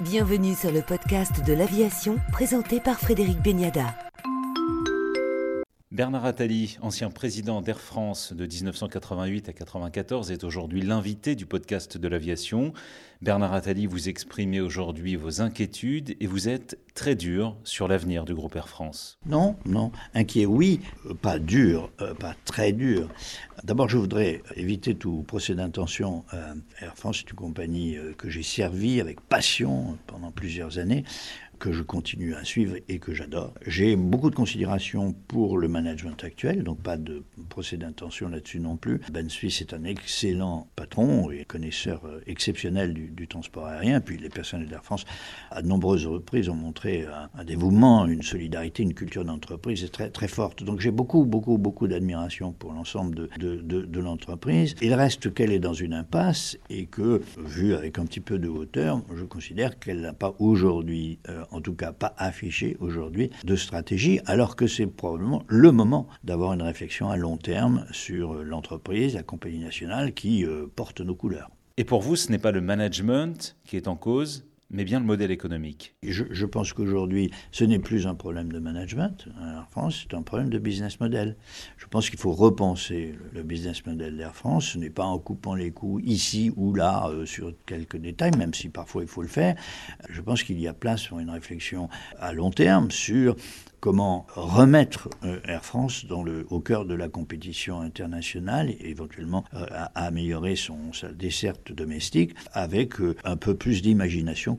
Bienvenue sur le podcast de l'aviation présenté par Frédéric Beniada. Bernard Attali, ancien président d'Air France de 1988 à 1994, est aujourd'hui l'invité du podcast de l'aviation. Bernard Attali, vous exprimez aujourd'hui vos inquiétudes et vous êtes très dur sur l'avenir du groupe Air France. Non, non. Inquiet, oui. Euh, pas dur, euh, pas très dur. D'abord, je voudrais éviter tout procès d'intention. Euh, Air France est une compagnie que j'ai servie avec passion pendant plusieurs années que je continue à suivre et que j'adore. J'ai beaucoup de considération pour le management actuel, donc pas de procès d'intention là-dessus non plus. Ben Suisse est un excellent patron et connaisseur euh, exceptionnel du, transport aérien. Puis les personnels d'Air France, à de nombreuses reprises, ont montré un, dévouement, une solidarité, une culture d'entreprise très, très forte. Donc j'ai beaucoup, beaucoup, beaucoup d'admiration pour l'ensemble de, de, l'entreprise. Il reste qu'elle est dans une impasse et que, vu avec un petit peu de hauteur, je considère qu'elle n'a pas aujourd'hui euh, en tout cas pas affiché aujourd'hui, de stratégie, alors que c'est probablement le moment d'avoir une réflexion à long terme sur l'entreprise, la compagnie nationale qui euh, porte nos couleurs. Et pour vous, ce n'est pas le management qui est en cause, mais bien le modèle économique. Je, pense qu'aujourd'hui, ce n'est plus un problème de management en France, c'est un problème de business model. Je pense qu'il faut repenser le, business model d'Air France. Ce n'est pas en coupant les coûts ici ou là euh, sur quelques détails, même si parfois il faut le faire. Je pense qu'il y a place pour une réflexion à long terme sur comment remettre euh, Air France au cœur de la compétition internationale et éventuellement euh, à, améliorer son, sa desserte domestique avec un peu plus d'imagination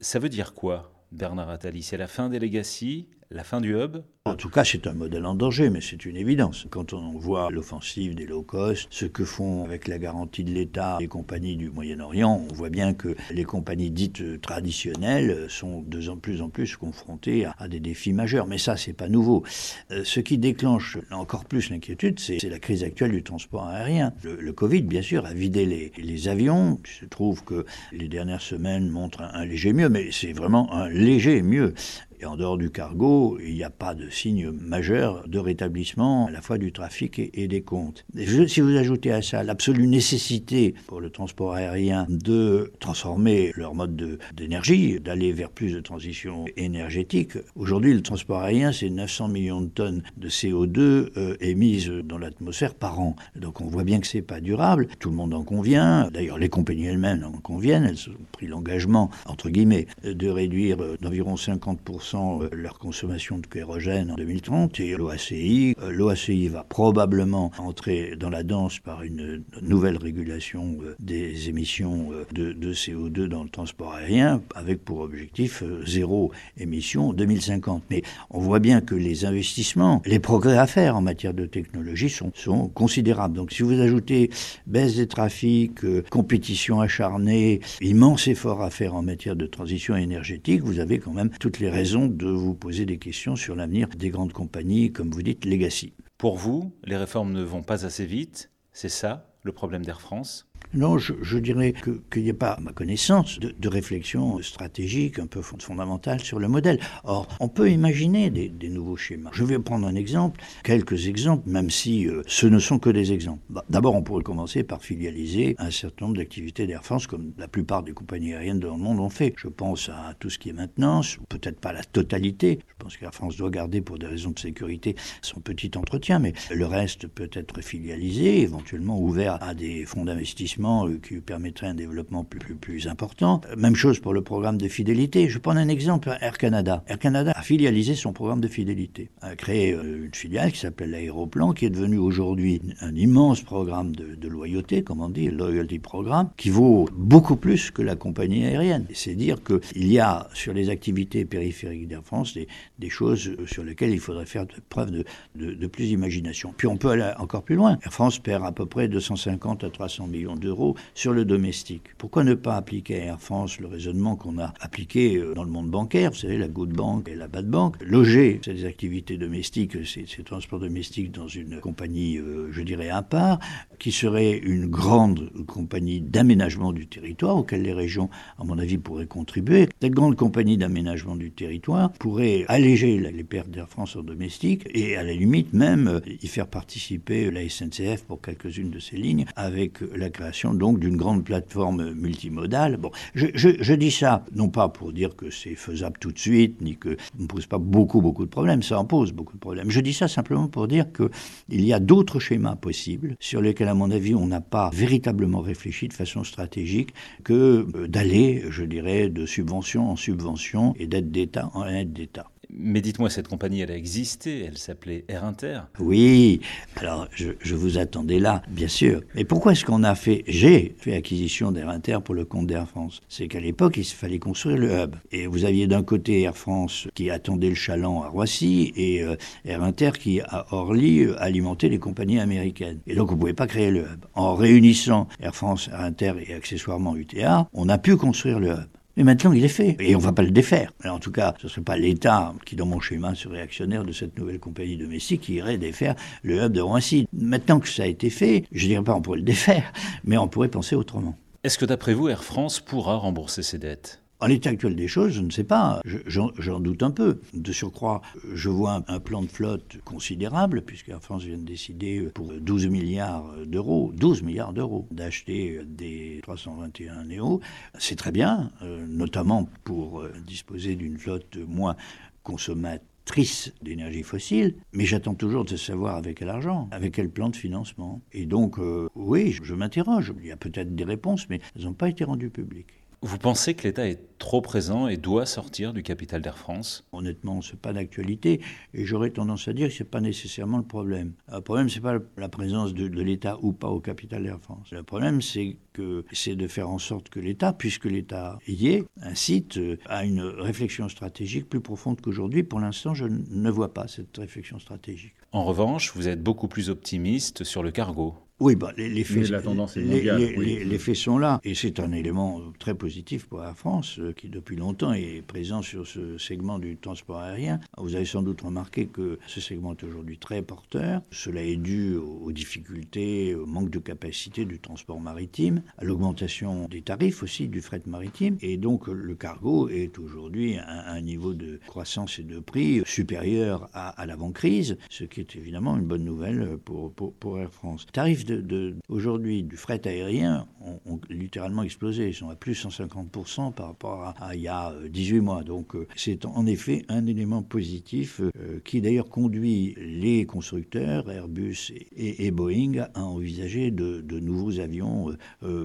Ça veut dire quoi, Bernard Attali? C'est la fin des legacy la fin du hub En tout cas, c'est un modèle en danger, mais c'est une évidence. Quand on voit l'offensive des low cost, ce que font avec la garantie de l'État les compagnies du Moyen-Orient, on voit bien que les compagnies dites traditionnelles sont de plus en plus confrontées à, des défis majeurs. Mais ça, c'est pas nouveau. Euh, ce qui déclenche encore plus l'inquiétude, c'est la crise actuelle du transport aérien. Le, Covid, bien sûr, a vidé les, les, avions. Il se trouve que les dernières semaines montrent un léger mieux, mais c'est vraiment un léger mieux. Et en dehors du cargo, il n'y a pas de signe majeur de rétablissement à la fois du trafic et, des comptes. si vous ajoutez à ça l'absolue nécessité pour le transport aérien de transformer leur mode d'énergie, d'aller vers plus de transition énergétique, aujourd'hui le transport aérien c'est 900 millions de tonnes de CO2 euh, émises dans l'atmosphère par an. Donc on voit bien que c'est pas durable, tout le monde en convient, d'ailleurs les compagnies elles-mêmes en conviennent, elles ont pris l'engagement, entre guillemets, de réduire euh, d'environ 50% euh, leur consommation de kérogène en 2030 et l'OACI. Euh, L'OACI va probablement entrer dans la danse par une nouvelle régulation euh, des émissions de, CO2 dans le transport aérien avec pour objectif zéro émission en 2050. Mais on voit bien que les investissements, les progrès à faire en matière de technologie sont, sont considérables. Donc si vous ajoutez baisse des trafics, compétition acharnée, immense effort à faire en matière de transition énergétique, vous avez quand même toutes les raisons de vous poser des questions sur l'avenir des grandes compagnies, comme vous dites, legacy. Pour vous, les réformes ne vont pas assez vite, c'est ça le problème d'Air France? Non, je, dirais qu'il n'y a pas, à ma connaissance, de, réflexion stratégique un peu fondamentale sur le modèle. Or, on peut imaginer des, nouveaux schémas. Je vais prendre un exemple, quelques exemples, même si euh, ce ne sont que des exemples. Bah, d'abord, on pourrait commencer par filialiser un certain nombre d'activités d'Air France, comme la plupart des compagnies aériennes dans le monde ont fait. Je pense à tout ce qui est maintenance, peut-être pas la totalité. Je pense qu'Air France doit garder, pour des raisons de sécurité, son petit entretien, mais le reste peut être filialisé, éventuellement ouvert à des fonds d'investissement euh, qui permettrait un développement plus, important. Même chose pour le programme de fidélité. Je prends un exemple, Air Canada. Air Canada a filialisé son programme de fidélité, a créé euh, une filiale qui s'appelle l'Aéroplan, qui est devenue aujourd'hui un immense programme de, loyauté, comme on dit, loyalty programme, qui vaut beaucoup plus que la compagnie aérienne. C'est dire qu'il y a sur les activités périphériques d'Air France des, choses sur lesquelles il faudrait faire preuve de, de, de plus d'imagination. Puis on peut aller encore plus loin. Air France perd à peu près 250 à 300 millions d'euros sur le domestique. Pourquoi ne pas appliquer à Air France le raisonnement qu'on a appliqué euh, dans le monde bancaire, vous savez, la good bank et la bad bank, loger ces activités domestiques, ces, transports domestiques dans une compagnie, euh, je dirais, à part, qui serait une grande compagnie d'aménagement du territoire auquel les régions, à mon avis, pourraient contribuer. Cette grande compagnie d'aménagement du territoire pourrait alléger les pertes d'Air France en domestique et à la limite même y faire participer la SNCF pour quelques-unes de ces lignes avec la création donc d'une grande plateforme multimodale. Bon, je, dis ça non pas pour dire que c'est faisable tout de suite, ni que ne pose pas beaucoup, beaucoup de problèmes, ça en pose beaucoup de problèmes. Je dis ça simplement pour dire qu'il y a d'autres schémas possibles sur lesquels, à mon avis, on n'a pas véritablement réfléchi de façon stratégique que euh, d'aller, je dirais, de subvention en subvention et d'aide d'État en aide d'État. Mais dites-moi, cette compagnie, elle a existé, elle s'appelait Air Inter. Oui, alors je, vous attendais là, bien sûr. Mais pourquoi est-ce qu'on a fait, j'ai fait acquisition d'Air Inter pour le compte d'Air France? C'est qu'à l'époque, il fallait construire le hub. Et vous aviez d'un côté Air France qui attendait le chaland à Roissy et euh, Air Inter qui, à Orly, euh, alimentait les compagnies américaines. Et donc, on ne pouvait pas créer le hub. En réunissant Air France, Air Inter et accessoirement UTA, on a pu construire le hub. Mais maintenant, il est fait. Et on ne va pas le défaire. en tout cas, ce ne serait pas l'État qui, dans mon schéma, serait actionnaire de cette nouvelle compagnie domestique qui irait défaire le hub de Roissy. Maintenant que ça a été fait, je ne dirais pas on pourrait le défaire, mais on pourrait penser autrement. Est-ce que d'après vous, Air France pourra rembourser ses dettes? En l'état actuel des choses, je ne sais pas, j'en doute un peu. De surcroît, je vois un, plan de flotte considérable, puisque France vient de décider pour 12 milliards d'euros, 12 milliards d'euros, d'acheter des 321 Néo. C'est très bien, euh, notamment pour euh, disposer d'une flotte moins consommatrice d'énergie fossile, mais j'attends toujours de savoir avec quel argent, avec quel plan de financement. Et donc, euh, oui, je m'interroge. Il y a peut-être des réponses, mais elles n'ont pas été rendues publiques. Vous pensez que l'État est trop présent et doit sortir du capital d'Air France? Honnêtement, ce n'est pas d'actualité et j'aurais tendance à dire que ce n'est pas nécessairement le problème. Le problème, ce n'est pas la présence de, l'État ou pas au capital d'Air France. Le problème, c'est que c'est de faire en sorte que l'État, puisque l'État y est, incite euh, à une réflexion stratégique plus profonde qu'aujourd'hui. Pour l'instant, je ne vois pas cette réflexion stratégique. En revanche, vous êtes beaucoup plus optimiste sur le cargo. Oui, bah, les, faits, la tendance est Les, faits sont là. Et c'est un élément très positif pour Air France, euh, qui depuis longtemps est présent sur ce segment du transport aérien. Vous avez sans doute remarqué que ce segment est aujourd'hui très porteur. Cela est dû aux difficultés, au manque de capacité du transport maritime, à l'augmentation des tarifs aussi du fret maritime. Et donc le cargo est aujourd'hui à un niveau de croissance et de prix supérieur à, l'avant-crise, ce qui est évidemment une bonne nouvelle pour, pour, pour Air France. Tarif de, aujourd'hui du fret aérien ont, littéralement explosé. Ils sont à plus 150% par rapport à, il y a 18 euh, mois. Donc euh, c'est en effet un élément positif euh, qui d'ailleurs conduit les constructeurs, Airbus et, Boeing, à envisager de, nouveaux avions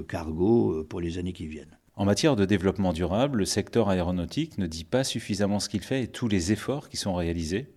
cargo pour les années qui viennent. En matière de développement durable, le secteur aéronautique ne dit pas suffisamment ce qu'il fait et tous les efforts qui sont réalisés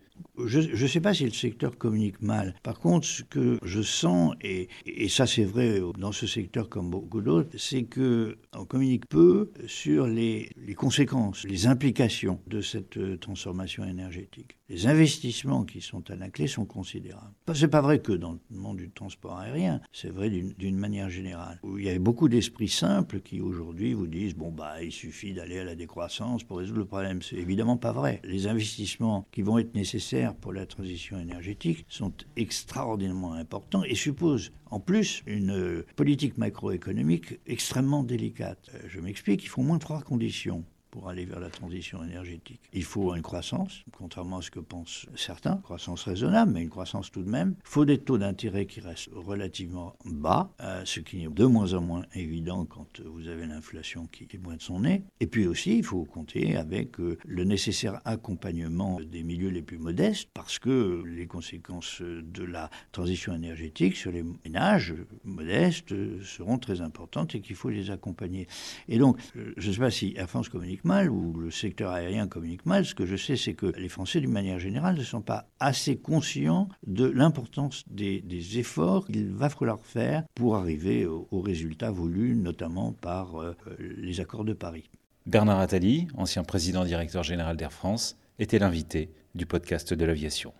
je ne sais pas si le secteur communique mal. Par contre, ce que je sens, et, ça c'est vrai dans ce secteur comme beaucoup d'autres, c'est qu'on communique peu sur les, conséquences, les implications de cette euh, transformation énergétique. Les investissements qui sont à la clé sont considérables. Ce n'est pas vrai que dans le monde du transport aérien, c'est vrai d'une manière générale. Où il y a beaucoup d'esprits simples qui aujourd'hui vous disent bon bah il suffit d'aller à la décroissance pour résoudre le problème. C'est évidemment pas vrai. Les investissements qui vont être nécessaires pour la transition énergétique sont extraordinairement importants et supposent en plus une politique macroéconomique extrêmement délicate. Euh, je m'explique, il faut au moins trois conditions pour aller vers la transition énergétique. Il faut une croissance, contrairement à ce que pensent certains, croissance raisonnable, mais une croissance tout de même. Il faut des taux d'intérêt qui restent relativement bas, euh, ce qui est de moins en moins évident quand vous avez l'inflation qui est moins de son nez. Et puis aussi, il faut compter avec euh, le nécessaire accompagnement des milieux les plus modestes, parce que les conséquences de la transition énergétique sur les ménages modestes seront très importantes et qu'il faut les accompagner. Et donc, euh, je ne sais pas si Air France communique mal ou le secteur aérien communique mal. Ce que je sais, c'est que les Français, d'une manière générale, ne sont pas assez conscients de l'importance des, efforts qu'il va falloir faire pour arriver aux résultats voulus, notamment par euh, les accords de Paris. Bernard Attali, ancien président directeur général d'Air France, était l'invité du podcast de l'aviation.